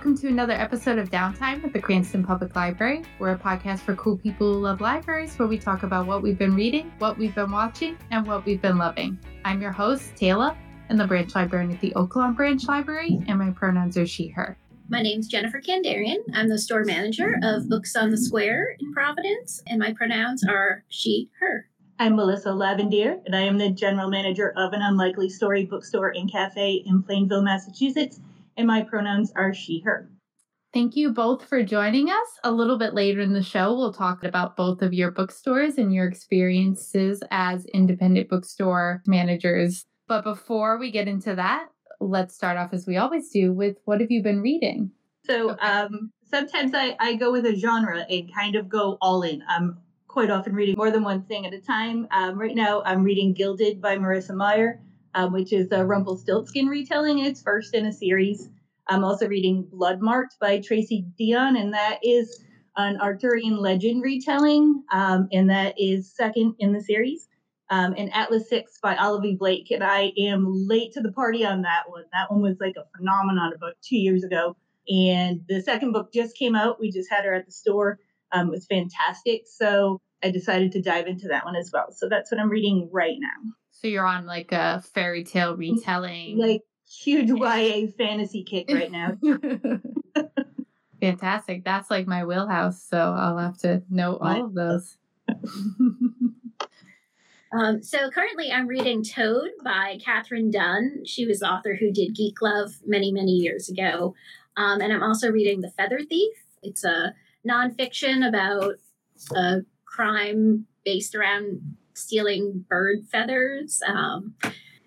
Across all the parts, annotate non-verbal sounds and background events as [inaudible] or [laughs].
and welcome to another episode of Downtime at the Cranston Public Library. We're a podcast for cool people who love libraries where we talk about what we've been reading, what we've been watching, and what we've been loving. I'm your host, Taylor, and the branch librarian at the Oaklawn Branch Library, and my pronouns are she, her. My name's Jennifer Kandarian. I'm the store manager of Books on the Square in Providence, and my pronouns are she, her. I'm Melissa Lavendier, and I am the general manager of an unlikely story bookstore and cafe in Plainville, Massachusetts, and my pronouns are she, her. Thank you both for joining us. A little bit later in the show, we'll talk about both of your bookstores and your experiences as independent bookstore managers. But before we get into that, let's start off as we always do with what have you been reading? So okay. um, sometimes I, I go with a genre and kind of go all in. I'm quite often reading more than one thing at a time. Um, right now, I'm reading Gilded by Marissa Meyer, um, which is a Rumpelstiltskin retelling. It's first in a series. I'm also reading Bloodmarked by Tracy Deonn, and that is an Arthurian legend retelling, um, and that is second in the series. Um, and Atlas Six by Olivia Blake, and I am late to the party on that one. That one was like a phenomenon about two years ago, and the second book just came out. We just had her at the store um, was fantastic. So I decided to dive into that one as well. So that's what I'm reading right now. So you're on like a fairy tale retelling, like huge [laughs] YA fantasy kick right now. [laughs] Fantastic. That's like my wheelhouse. So I'll have to know all of those. [laughs] Um, so currently, I'm reading Toad by Katherine Dunn. She was the author who did Geek Love many, many years ago. Um, and I'm also reading The Feather Thief. It's a nonfiction about a crime based around stealing bird feathers. Um,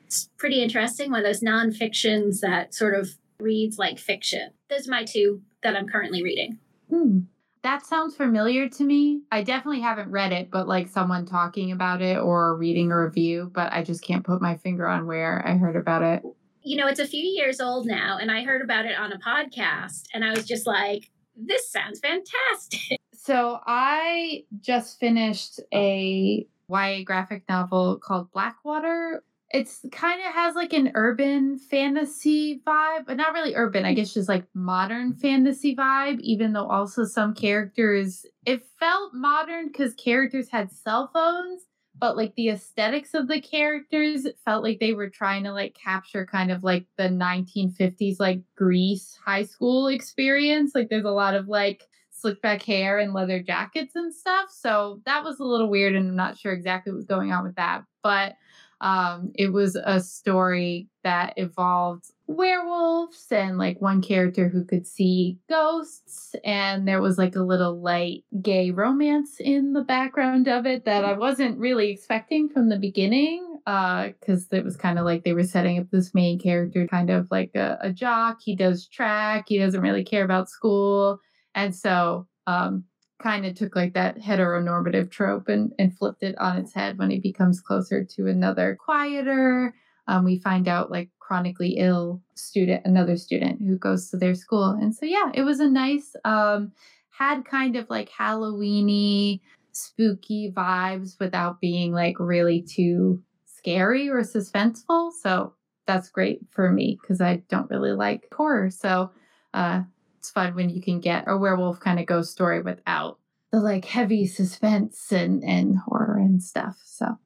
it's pretty interesting. One of those nonfictions that sort of reads like fiction. Those are my two that I'm currently reading. Hmm. That sounds familiar to me. I definitely haven't read it, but like someone talking about it or reading a review, but I just can't put my finger on where I heard about it. You know, it's a few years old now, and I heard about it on a podcast, and I was just like, this sounds fantastic. So I just finished a YA graphic novel called Blackwater. It's kind of has like an urban fantasy vibe, but not really urban. I guess just like modern fantasy vibe, even though also some characters, it felt modern because characters had cell phones, but like the aesthetics of the characters felt like they were trying to like capture kind of like the 1950s like Grease high school experience. Like there's a lot of like slick back hair and leather jackets and stuff. So that was a little weird and I'm not sure exactly what was going on with that. But um, it was a story that involved werewolves and like one character who could see ghosts and there was like a little light gay romance in the background of it that I wasn't really expecting from the beginning because uh, it was kind of like they were setting up this main character kind of like a, a jock he does track he doesn't really care about school and so um, kind of took like that heteronormative trope and, and flipped it on its head when he becomes closer to another quieter um, we find out like chronically ill student, another student who goes to their school. And so, yeah, it was a nice, um, had kind of like Halloweeny, spooky vibes without being like really too scary or suspenseful. So that's great for me because I don't really like horror. So uh, it's fun when you can get a werewolf kind of ghost story without the like heavy suspense and, and horror and stuff. So,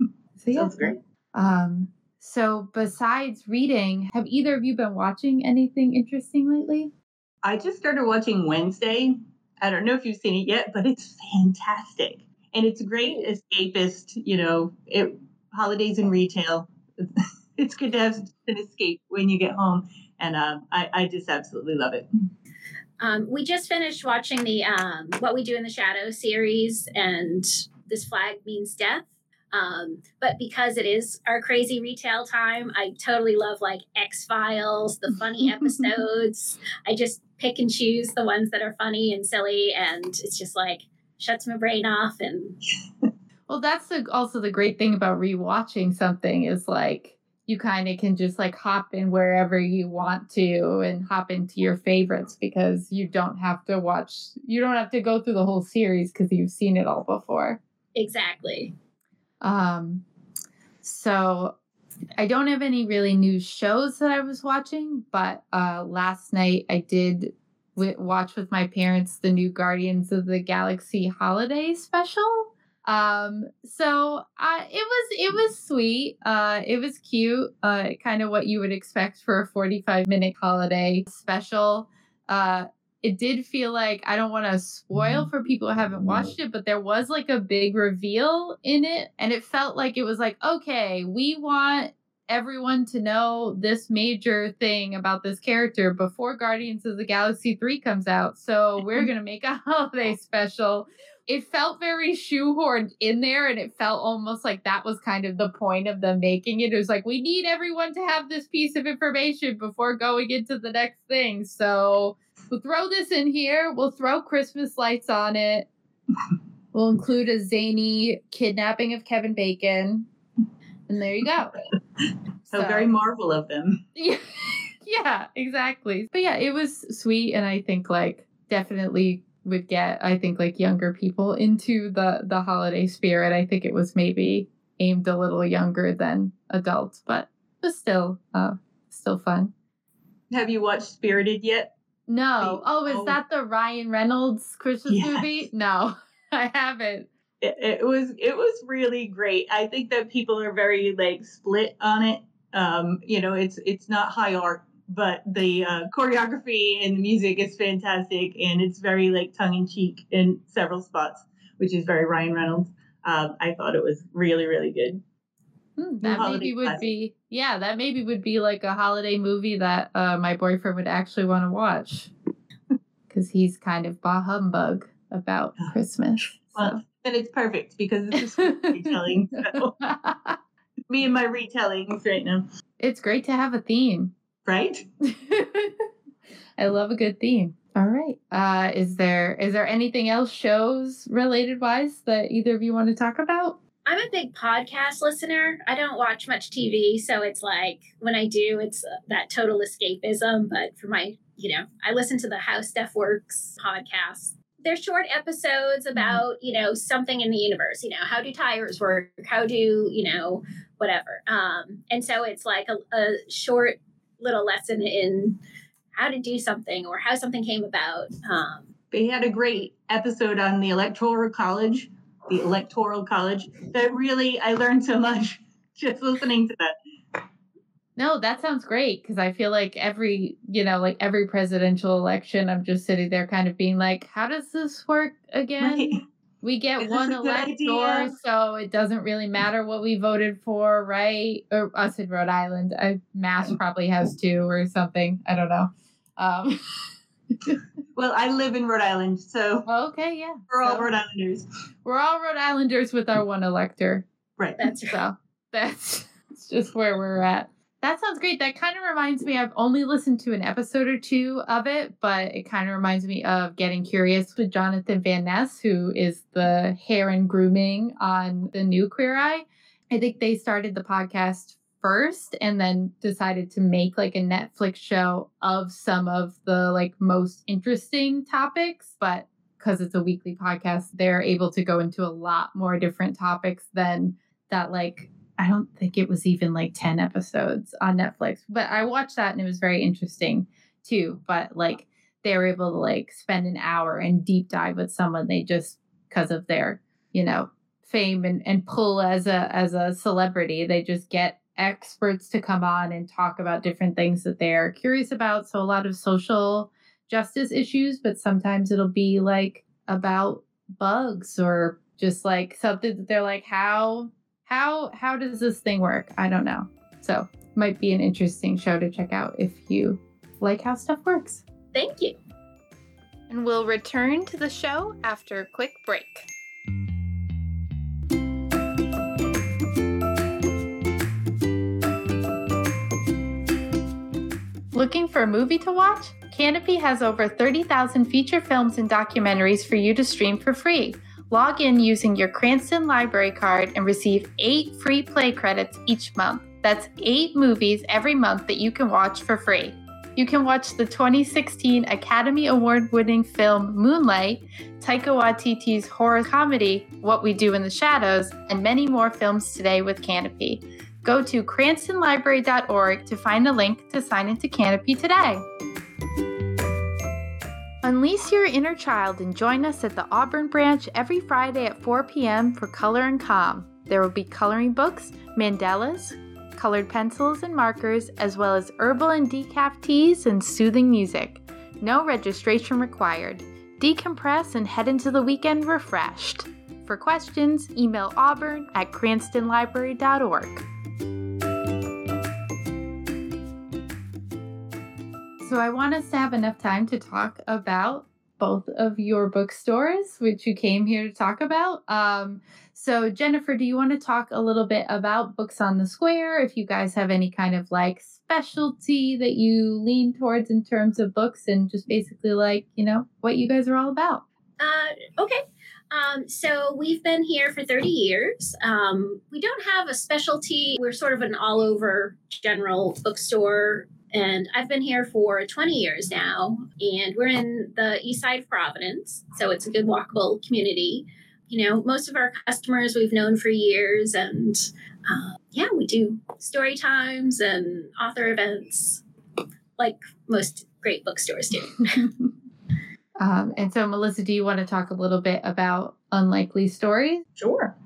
[laughs] so yeah. Sounds great. Um, so, besides reading, have either of you been watching anything interesting lately? I just started watching Wednesday. I don't know if you've seen it yet, but it's fantastic. And it's great escapist, you know, it holidays in retail. [laughs] it's good to have an escape when you get home. And um, I, I just absolutely love it. Um, we just finished watching the um, What We Do in the Shadow series, and This Flag Means Death. Um, but because it is our crazy retail time, I totally love like X Files, the funny [laughs] episodes. I just pick and choose the ones that are funny and silly, and it's just like shuts my brain off. And [laughs] well, that's the, also the great thing about rewatching something is like you kind of can just like hop in wherever you want to and hop into your favorites because you don't have to watch, you don't have to go through the whole series because you've seen it all before. Exactly. Um, so I don't have any really new shows that I was watching, but uh, last night I did w- watch with my parents the new Guardians of the Galaxy holiday special. Um, so uh, it was it was sweet. Uh, it was cute. Uh, kind of what you would expect for a forty five minute holiday special. Uh, it did feel like I don't want to spoil for people who haven't watched it, but there was like a big reveal in it, and it felt like it was like, okay, we want everyone to know this major thing about this character before Guardians of the Galaxy 3 comes out. So we're mm-hmm. going to make a [laughs] holiday special. It felt very shoehorned in there, and it felt almost like that was kind of the point of them making it. It was like, we need everyone to have this piece of information before going into the next thing. So we'll throw this in here, we'll throw Christmas lights on it. [laughs] We'll include a zany kidnapping of Kevin Bacon. And there you go. [laughs] So, very Marvel of them. [laughs] Yeah, yeah, exactly. But yeah, it was sweet, and I think like definitely would get I think like younger people into the the holiday spirit. I think it was maybe aimed a little younger than adults, but it was still uh still fun. Have you watched Spirited yet? No. Oh, is Oh. that the Ryan Reynolds Christmas Yes. movie? No, [laughs] I haven't. It, it was it was really great. I think that people are very like split on it. Um, you know, it's it's not high art, but the uh, choreography and the music is fantastic, and it's very like tongue in cheek in several spots, which is very Ryan Reynolds. Um, I thought it was really really good. Hmm, that holiday maybe would classic. be yeah, that maybe would be like a holiday movie that uh, my boyfriend would actually want to watch [laughs] because he's kind of bah humbug about. Christmas. Well, and it's perfect because it's a [laughs] retelling. So So. [laughs] me and my retellings right now, it's great to have a theme. right? [laughs] I love a good theme. All right. Uh, is there is there anything else shows related wise that either of you want to talk about? I'm a big podcast listener. I don't watch much TV, so it's like when I do, it's uh, that total escapism. But for my, you know, I listen to the How Stuff Works podcast. They're short episodes about, you know, something in the universe. You know, how do tires work? How do, you know, whatever. Um, and so it's like a, a short little lesson in how to do something or how something came about. Um, They had a great episode on the electoral college, the electoral college. That really I learned so much [laughs] just listening to that. No, that sounds great because I feel like every, you know, like every presidential election, I'm just sitting there kind of being like, how does this work again? Right. We get Is one elector, so it doesn't really matter what we voted for, right? Or us in Rhode Island. I, Mass probably has two or something. I don't know. Um, [laughs] Well, I live in Rhode Island, so okay, yeah. we're all So Rhode Islanders. we're all Rhode Islanders with our one elector. Right. that's. So that's, [laughs] that's just where we're at. That sounds great. That kind of reminds me, I've only listened to an episode or two of it, but it kind of reminds me of Getting Curious with Jonathan Van Ness, who is the hair and grooming on the new Queer Eye. I think they started the podcast first and then decided to make like a Netflix show of some of the like most interesting topics, but because it's a weekly podcast, they're able to go into a lot more different topics than that like I don't think it was even like 10 episodes on Netflix. But I watched that and it was very interesting too. But like they were able to like spend an hour and deep dive with someone they just because of their, you know, fame and, and pull as a as a celebrity. They just get experts to come on and talk about different things that they're curious about. So a lot of social justice issues, but sometimes it'll be like about bugs or just like something that they're like, how how how does this thing work? I don't know. So might be an interesting show to check out if you like how stuff works. Thank you. And we'll return to the show after a quick break. Looking for a movie to watch? Canopy has over 30,000 feature films and documentaries for you to stream for free. Log in using your Cranston library card and receive eight free play credits each month. That's eight movies every month that you can watch for free. You can watch the 2016 Academy Award winning film Moonlight, Taika Waititi's horror comedy What We Do in the Shadows, and many more films today with Canopy. Go to cranstonlibrary.org to find a link to sign into Canopy today. Unleash your inner child and join us at the Auburn branch every Friday at 4 p.m. for Color and Calm. There will be coloring books, mandalas, colored pencils and markers, as well as herbal and decaf teas and soothing music. No registration required. Decompress and head into the weekend refreshed. For questions, email auburn at cranstonlibrary.org. So I want us to have enough time to talk about both of your bookstores, which you came here to talk about. Um, so Jennifer, do you want to talk a little bit about Books on the Square? If you guys have any kind of like specialty that you lean towards in terms of books, and just basically like you know what you guys are all about. Uh, okay. Um, so we've been here for 30 years. Um, we don't have a specialty. We're sort of an all over general bookstore. And I've been here for 20 years now, and we're in the east side of Providence, so it's a good walkable community. You know, most of our customers we've known for years, and uh, yeah, we do story times and author events like most great bookstores do. [laughs] um, and so, Melissa, do you want to talk a little bit about Unlikely Stories? Sure.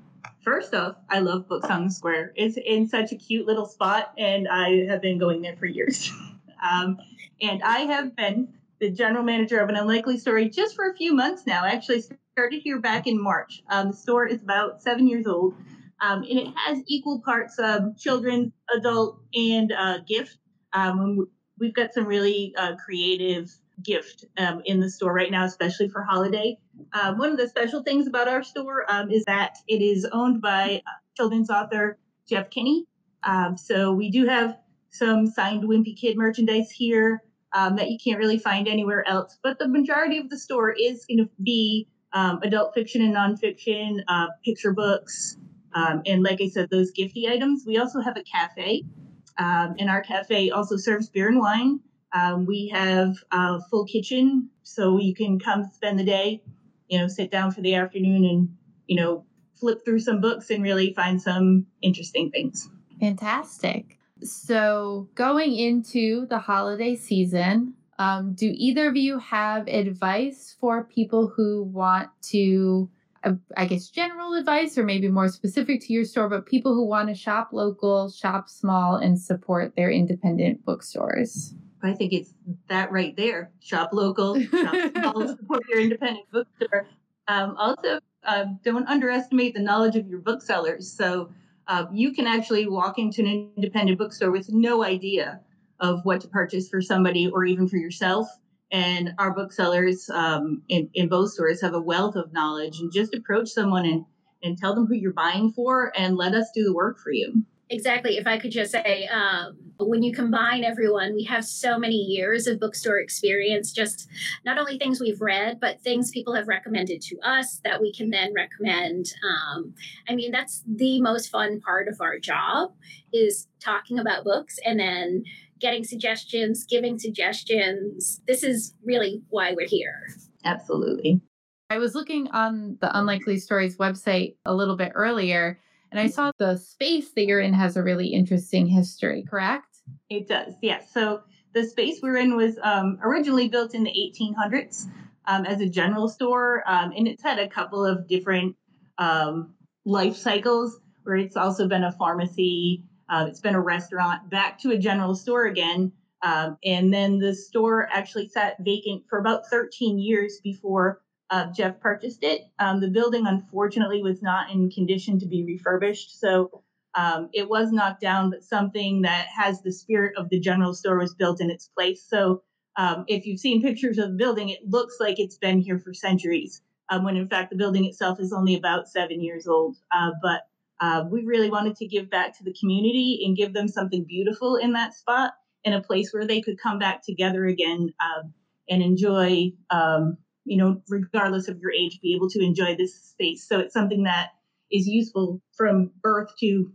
First off, I love Books on the Square. It's in such a cute little spot, and I have been going there for years. [laughs] um, and I have been the general manager of an unlikely story just for a few months now. I actually started here back in March. Um, the store is about seven years old, um, and it has equal parts of children's, adult, and uh, gift. Um, we've got some really uh, creative gift um, in the store right now, especially for holiday. Um, one of the special things about our store um, is that it is owned by uh, children's author Jeff Kinney. Um, so we do have some signed Wimpy Kid merchandise here um, that you can't really find anywhere else. But the majority of the store is going to be um, adult fiction and nonfiction, uh, picture books, and like I said, those gifty items. We also have a cafe, and our cafe also serves beer and wine. Um, we have a full kitchen, so you can come spend the day, you know, sit down for the afternoon and, you know, flip through some books and really find some interesting things. Fantastic. So, going into the holiday season, um, do either of you have advice for people who want to, uh, I guess, general advice or maybe more specific to your store, but people who want to shop local, shop small, and support their independent bookstores? I think it's that right there. Shop local, [laughs] shop small, support your independent bookstore. Um, also, uh, don't underestimate the knowledge of your booksellers. So uh, you can actually walk into an independent bookstore with no idea of what to purchase for somebody or even for yourself. And our booksellers um, in, in both stores have a wealth of knowledge. And just approach someone and, and tell them who you're buying for and let us do the work for you. Exactly. If I could just say, um, when you combine everyone, we have so many years of bookstore experience, just not only things we've read, but things people have recommended to us that we can then recommend. Um, I mean, that's the most fun part of our job is talking about books and then getting suggestions, giving suggestions. This is really why we're here. Absolutely. I was looking on the Unlikely Stories website a little bit earlier and I saw the space that you're in has a really interesting history, correct? It does, yes. So the space we're in was um, originally built in the 1800s um, as a general store, um, and it's had a couple of different um, life cycles where it's also been a pharmacy, uh, it's been a restaurant, back to a general store again. Um, and then the store actually sat vacant for about 13 years before uh, Jeff purchased it. Um, the building, unfortunately, was not in condition to be refurbished. So um, it was knocked down, but something that has the spirit of the general store was built in its place. So um, if you've seen pictures of the building, it looks like it's been here for centuries, um, when in fact the building itself is only about seven years old. Uh, but uh, we really wanted to give back to the community and give them something beautiful in that spot and a place where they could come back together again um, and enjoy um, you know, regardless of your age, be able to enjoy this space. So it's something that is useful from birth to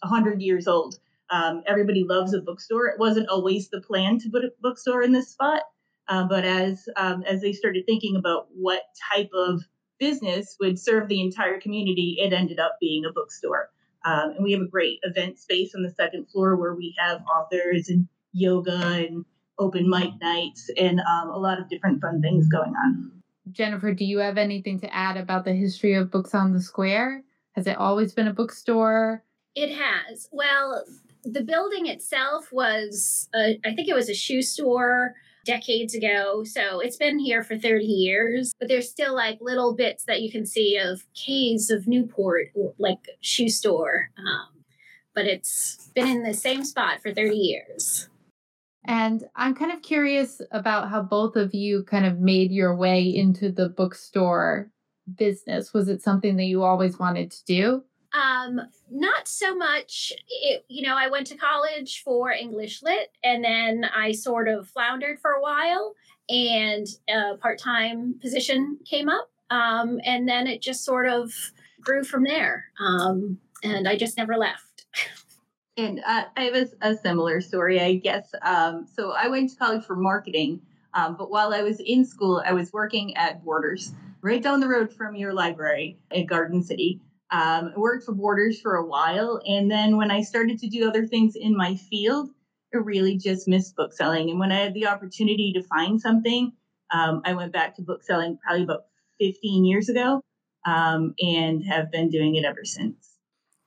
100 years old. Um, everybody loves a bookstore. It wasn't always the plan to put a bookstore in this spot, uh, but as um, as they started thinking about what type of business would serve the entire community, it ended up being a bookstore. Um, and we have a great event space on the second floor where we have authors and yoga and open mic nights and um, a lot of different fun things going on. Jennifer, do you have anything to add about the history of Books on the Square? Has it always been a bookstore? It has. Well, the building itself was, a, I think it was a shoe store decades ago. So it's been here for 30 years, but there's still like little bits that you can see of caves of Newport, like shoe store. Um, but it's been in the same spot for 30 years. And I'm kind of curious about how both of you kind of made your way into the bookstore business. Was it something that you always wanted to do? Um, not so much. It, you know, I went to college for English lit, and then I sort of floundered for a while, and a part time position came up, um, and then it just sort of grew from there. Um, and I just never left. And uh, I have a, a, similar story, I guess. Um, so I went to college for marketing, um, but while I was in school, I was working at Borders, right down the road from your library at Garden City. Um, I worked for Borders for a while, and then when I started to do other things in my field, I really just missed bookselling. And when I had the opportunity to find something, um, I went back to bookselling probably about 15 years ago, um, and have been doing it ever since.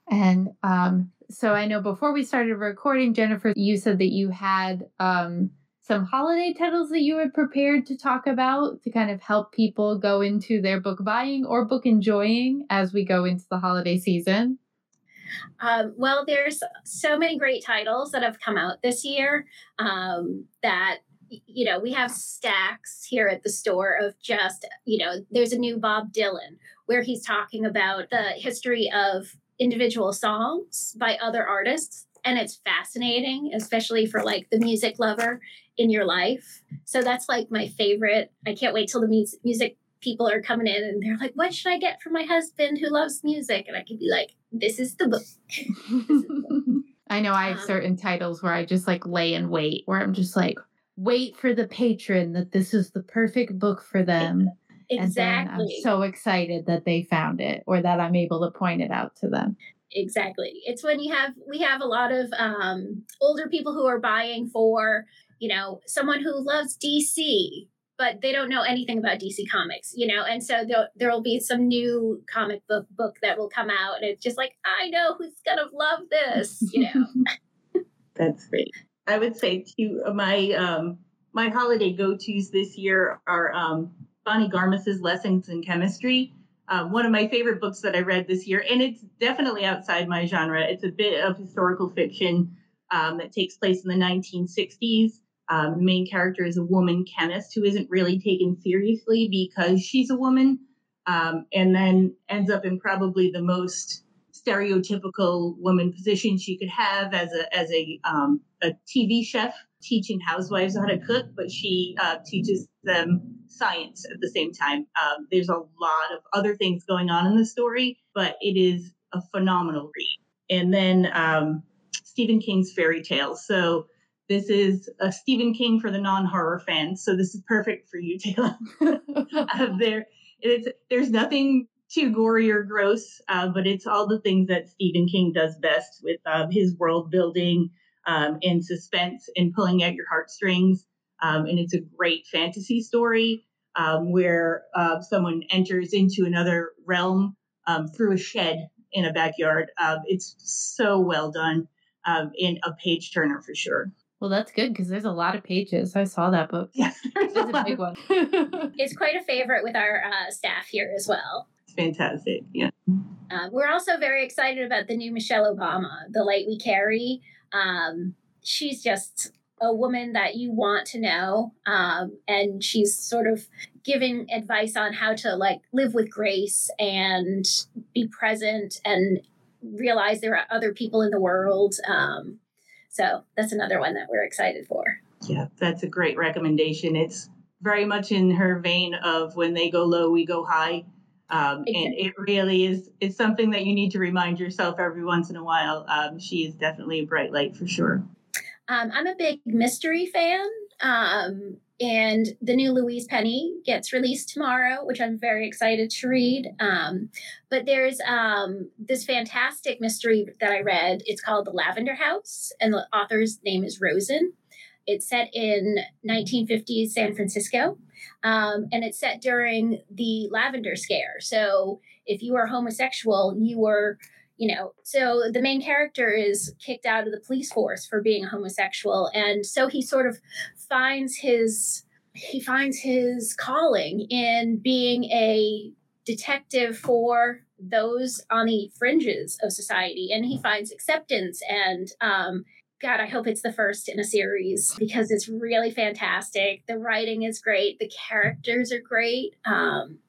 And um, so I know before we started recording, Jennifer, you said that you had um, some holiday titles that you were prepared to talk about to kind of help people go into their book buying or book enjoying as we go into the holiday season. Um, well, there's so many great titles that have come out this year um, that you know we have stacks here at the store of just you know there's a new Bob Dylan where he's talking about the history of individual songs by other artists and it's fascinating especially for like the music lover in your life. So that's like my favorite. I can't wait till the mu- music people are coming in and they're like what should i get for my husband who loves music? And i could be like this is the book. [laughs] [laughs] I know i have um, certain titles where i just like lay and wait where i'm just like wait for the patron that this is the perfect book for them Exactly. And I'm so excited that they found it or that I'm able to point it out to them. Exactly. It's when you have we have a lot of um, older people who are buying for, you know, someone who loves DC, but they don't know anything about DC comics, you know, and so there there will be some new comic book book that will come out, and it's just like I know who's gonna love this, you know. [laughs] That's great. I would say to my um, my holiday go tos this year are um, Bonnie Garmus's Lessons in Chemistry. Um, one of my favorite books that I read this year, and it's definitely outside my genre. It's a bit of historical fiction um, that takes place in the 1960s. Um, the main character is a woman chemist who isn't really taken seriously because she's a woman, um, and then ends up in probably the most stereotypical woman position she could have as a as a um, a TV chef teaching housewives how to cook, but she uh, teaches them science at the same time. Um, there's a lot of other things going on in the story, but it is a phenomenal read. And then um, Stephen King's fairy tales. So this is a Stephen King for the non-horror fans. So this is perfect for you, Taylor. uh, [laughs] there, it's there's nothing too gory or gross, uh, but it's all the things that Stephen King does best with uh, his world building um, and suspense and pulling at your heartstrings. Um, and it's a great fantasy story um, where uh, someone enters into another realm um, through a shed in a backyard. Uh, it's so well done um, in a page turner for sure. Well, that's good because there's a lot of pages. I saw that book. Yes, [laughs] it's a, a big one. [laughs] it's quite a favorite with our uh, staff here as well. It's fantastic. Yeah. Uh, we're also very excited about the new Michelle Obama, The Light We Carry. Um, she's just a woman that you want to know um, and she's sort of giving advice on how to like live with grace and be present and realize there are other people in the world um, so that's another one that we're excited for. Yeah that's a great recommendation. It's very much in her vein of when they go low we go high um, exactly. and it really is it's something that you need to remind yourself every once in a while um, she is definitely a bright light for sure um, I'm a big mystery fan. Um, and the new Louise Penny gets released tomorrow, which I'm very excited to read. Um, but there's um, this fantastic mystery that I read. It's called The Lavender House, and the author's name is Rosen. It's set in 1950s San Francisco, um, and it's set during the Lavender Scare. So if you are homosexual, you were you know so the main character is kicked out of the police force for being homosexual and so he sort of finds his he finds his calling in being a detective for those on the fringes of society and he finds acceptance and um God, I hope it's the first in a series because it's really fantastic. The writing is great. The characters are great. Um,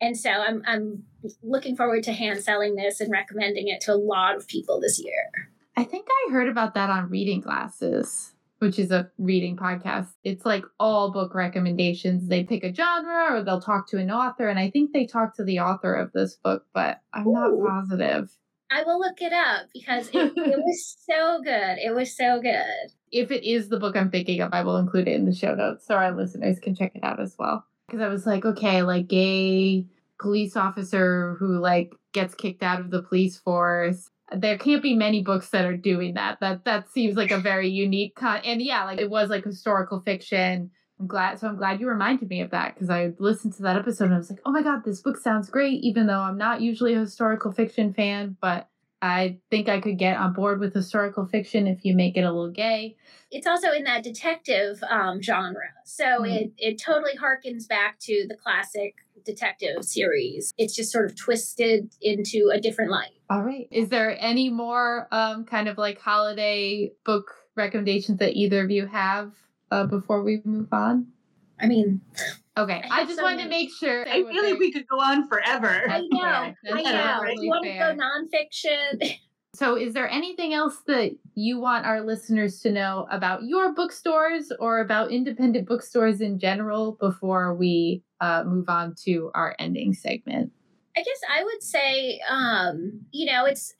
and so I'm I'm looking forward to hand selling this and recommending it to a lot of people this year. I think I heard about that on Reading Glasses, which is a reading podcast. It's like all book recommendations. They pick a genre or they'll talk to an author. And I think they talked to the author of this book, but I'm Ooh. not positive. I will look it up because it, it [laughs] was so good. It was so good. If it is the book I'm thinking of, I will include it in the show notes so our listeners can check it out as well because I was like, okay, like gay police officer who like gets kicked out of the police force. There can't be many books that are doing that. That that seems like a very unique con. And yeah, like it was like historical fiction. I'm glad. So I'm glad you reminded me of that because I listened to that episode and I was like, oh my god, this book sounds great. Even though I'm not usually a historical fiction fan, but I think I could get on board with historical fiction if you make it a little gay. It's also in that detective um, genre. So mm. it, it totally harkens back to the classic detective series. It's just sort of twisted into a different light. All right. Is there any more um, kind of like holiday book recommendations that either of you have uh, before we move on? I mean, okay. I, I just so wanted to make sure. I feel like we could go on forever. I know. I know. Totally you want to go nonfiction? [laughs] So, is there anything else that you want our listeners to know about your bookstores or about independent bookstores in general before we uh, move on to our ending segment? I guess I would say, um, you know, it's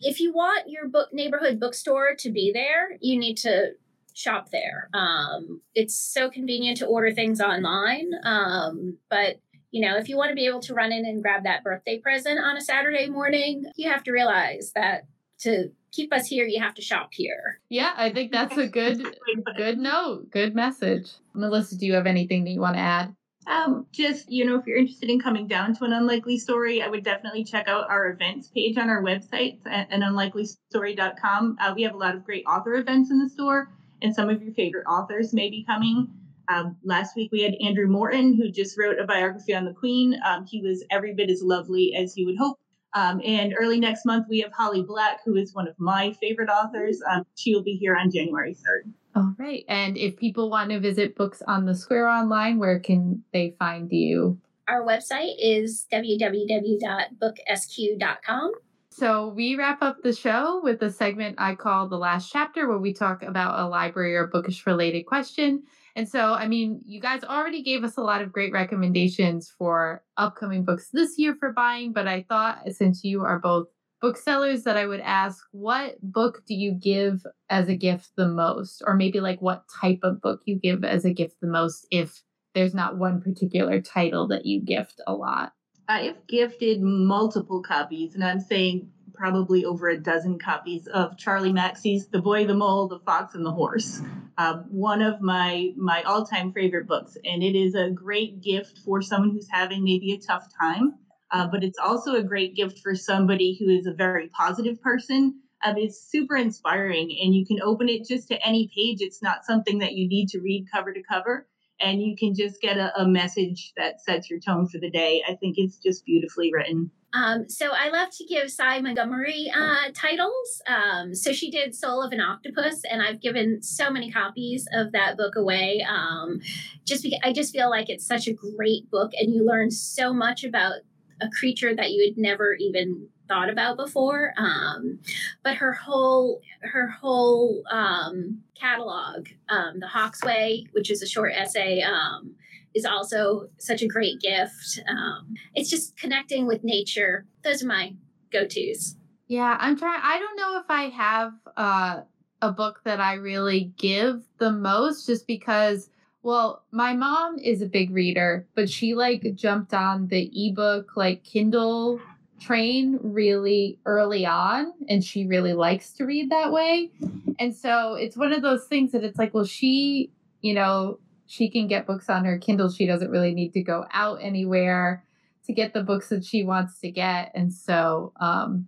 if you want your book neighborhood bookstore to be there, you need to shop there. Um, it's so convenient to order things online. Um, but you know, if you want to be able to run in and grab that birthday present on a Saturday morning, you have to realize that to keep us here, you have to shop here. Yeah, I think that's a good good note, good message. Melissa, do you have anything that you want to add? Um, just you know, if you're interested in coming down to an unlikely story, I would definitely check out our events page on our website at anunlikelystory.com. Uh, we have a lot of great author events in the store and some of your favorite authors may be coming. Um, last week we had Andrew Morton, who just wrote a biography on the Queen. Um, he was every bit as lovely as you would hope. Um, and early next month we have Holly Black, who is one of my favorite authors. Um, she will be here on January 3rd. All right. And if people want to visit Books on the Square online, where can they find you? Our website is www.booksq.com. So we wrap up the show with a segment I call the last chapter where we talk about a library or bookish related question. And so, I mean, you guys already gave us a lot of great recommendations for upcoming books this year for buying, but I thought since you are both booksellers that I would ask what book do you give as a gift the most or maybe like what type of book you give as a gift the most if there's not one particular title that you gift a lot. I've gifted multiple copies, and I'm saying probably over a dozen copies of Charlie Mackesy's The Boy, the Mole, the Fox, and the Horse. Um, one of my my all time favorite books, and it is a great gift for someone who's having maybe a tough time. Uh, but it's also a great gift for somebody who is a very positive person. Um, it's super inspiring, and you can open it just to any page. It's not something that you need to read cover to cover and you can just get a, a, message that sets your tone for the day. I think it's just beautifully written. Um, so I love to give Sy Montgomery uh, titles. Um, so she did Soul of an Octopus, and I've given so many copies of that book away. Um, just because I just feel like it's such a great book, and you learn so much about a creature that you had never even thought about before. Um, but her whole her whole um, catalog, um, the Hawk's Way, which is a short essay, um, is also such a great gift. Um, it's just connecting with nature. Those are my go tos. Yeah, I'm trying. I don't know if I have uh, a book that I really give the most just because well, my mom is a big reader, but she like jumped on the ebook like Kindle train really early on and she really likes to read that way. And so it's one of those things that it's like, well, she, you know, she can get books on her Kindle. She doesn't really need to go out anywhere to get the books that she wants to get. And so, um,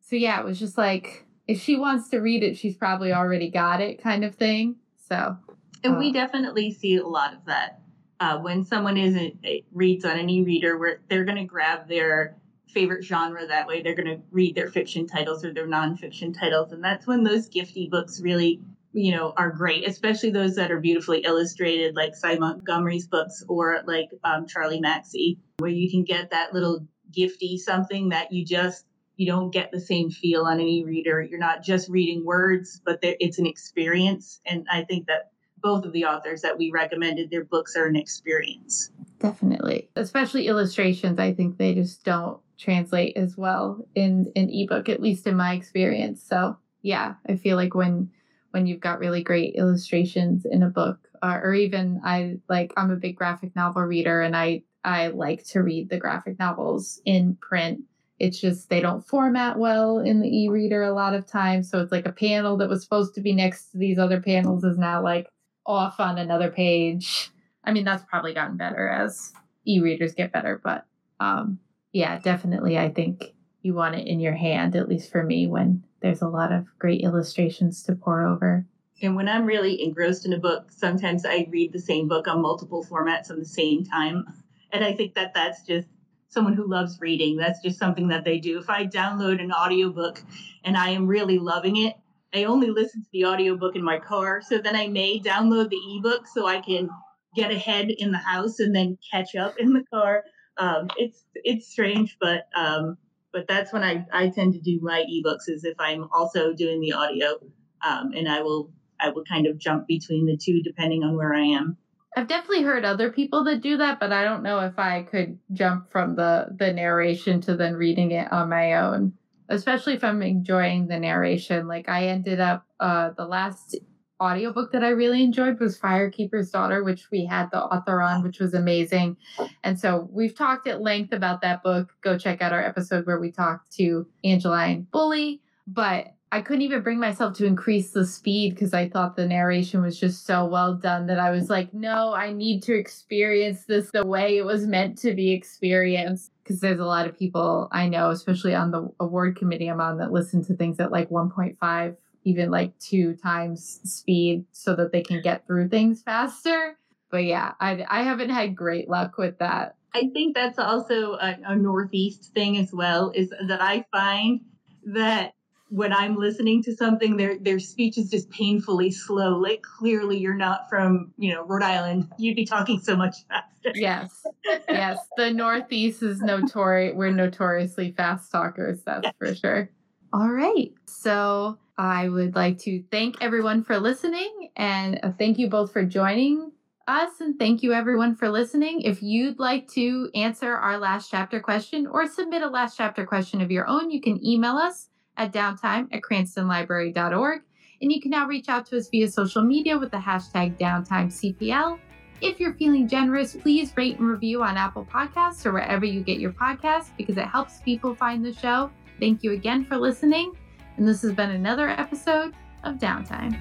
so yeah, it was just like, if she wants to read it, she's probably already got it kind of thing. So and we definitely see a lot of that uh, when someone isn't reads on an e-reader, where they're going to grab their favorite genre that way. They're going to read their fiction titles or their nonfiction titles, and that's when those gifty books really, you know, are great. Especially those that are beautifully illustrated, like Sy Montgomery's books or like um, Charlie Mackesy, where you can get that little gifty something that you just you don't get the same feel on any reader. You're not just reading words, but it's an experience, and I think that both of the authors that we recommended, their books are an experience. Definitely. Especially illustrations. I think they just don't translate as well in an ebook, at least in my experience. So yeah, I feel like when when you've got really great illustrations in a book, uh, or even I like I'm a big graphic novel reader, and I I like to read the graphic novels in print. It's just they don't format well in the e-reader a lot of times. So it's like a panel that was supposed to be next to these other panels is now like off on another page. I mean, that's probably gotten better as e-readers get better, but um, yeah, definitely. I think you want it in your hand, at least for me, when there's a lot of great illustrations to pour over. And when I'm really engrossed in a book, sometimes I read the same book on multiple formats at the same time. And I think that that's just someone who loves reading. That's just something that they do. If I download an audiobook and I am really loving it, I only listen to the audiobook in my car. So then I may download the ebook so I can get ahead in the house and then catch up in the car. Um, it's it's strange, but um, but that's when I, I tend to do my ebooks is if I'm also doing the audio, um, and I will I will kind of jump between the two depending on where I am. I've definitely heard other people that do that, but I don't know if I could jump from the the narration to then reading it on my own especially if I'm enjoying the narration. Like I ended up uh the last audiobook that I really enjoyed was Firekeeper's Daughter, which we had the author on, which was amazing. And so we've talked at length about that book. Go check out our episode where we talked to Angeline Boulley. But I couldn't even bring myself to increase the speed because I thought the narration was just so well done that I was like, no, I need to experience this the way it was meant to be experienced. Because there's a lot of people I know, especially on the award committee I'm on, that listen to things at like 1.5, even like two times speed so that they can get through things faster. But yeah, I, I haven't had great luck with that. I think that's also a, a Northeast thing as well, is that I find that when I'm listening to something, their their speech is just painfully slow. Like clearly you're not from, you know, Rhode Island. You'd be talking so much faster. Yes. [laughs] Yes. The Northeast is notorious we're notoriously fast talkers, that's yes. for sure. All right. So I would like to thank everyone for listening and uh, thank you both for joining us and thank you everyone for listening. If you'd like to answer our last chapter question or submit a last chapter question of your own, you can email us at downtime at cranstonlibrary.org. And you can now reach out to us via social media with the hashtag DowntimeCPL. If you're feeling generous, please rate and review on Apple Podcasts or wherever you get your podcasts because it helps people find the show. Thank you again for listening. And this has been another episode of Downtime.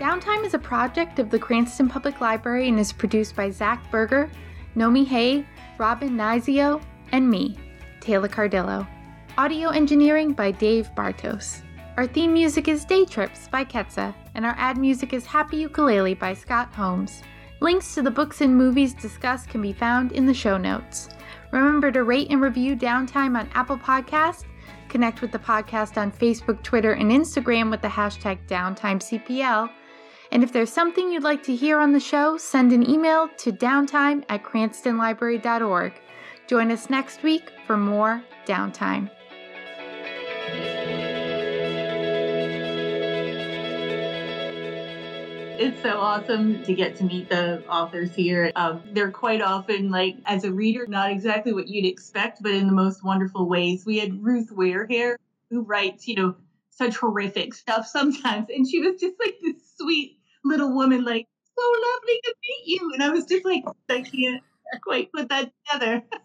Downtime is a project of the Cranston Public Library and is produced by Zach Berger, Nomi Hay, Robin Nizio, and me, Taylor Cardillo. Audio engineering by Dave Bartos. Our theme music is Day Trips by Ketsa, and our ad music is Happy Ukulele by Scott Holmes. Links to the books and movies discussed can be found in the show notes. Remember to rate and review Downtime on Apple Podcasts. Connect with the podcast on Facebook, Twitter, and Instagram with the hashtag DowntimeCPL. And if there's something you'd like to hear on the show, send an email to downtime at cranstonlibrary.org. Join us next week for more downtime. It's so awesome to get to meet the authors here. Um, they're quite often, like, as a reader, not exactly what you'd expect, but in the most wonderful ways. We had Ruth Ware here, who writes, you know, such horrific stuff sometimes. And she was just like this sweet little woman, like, so lovely to meet you. And I was just like, I can't quite put that together. [laughs]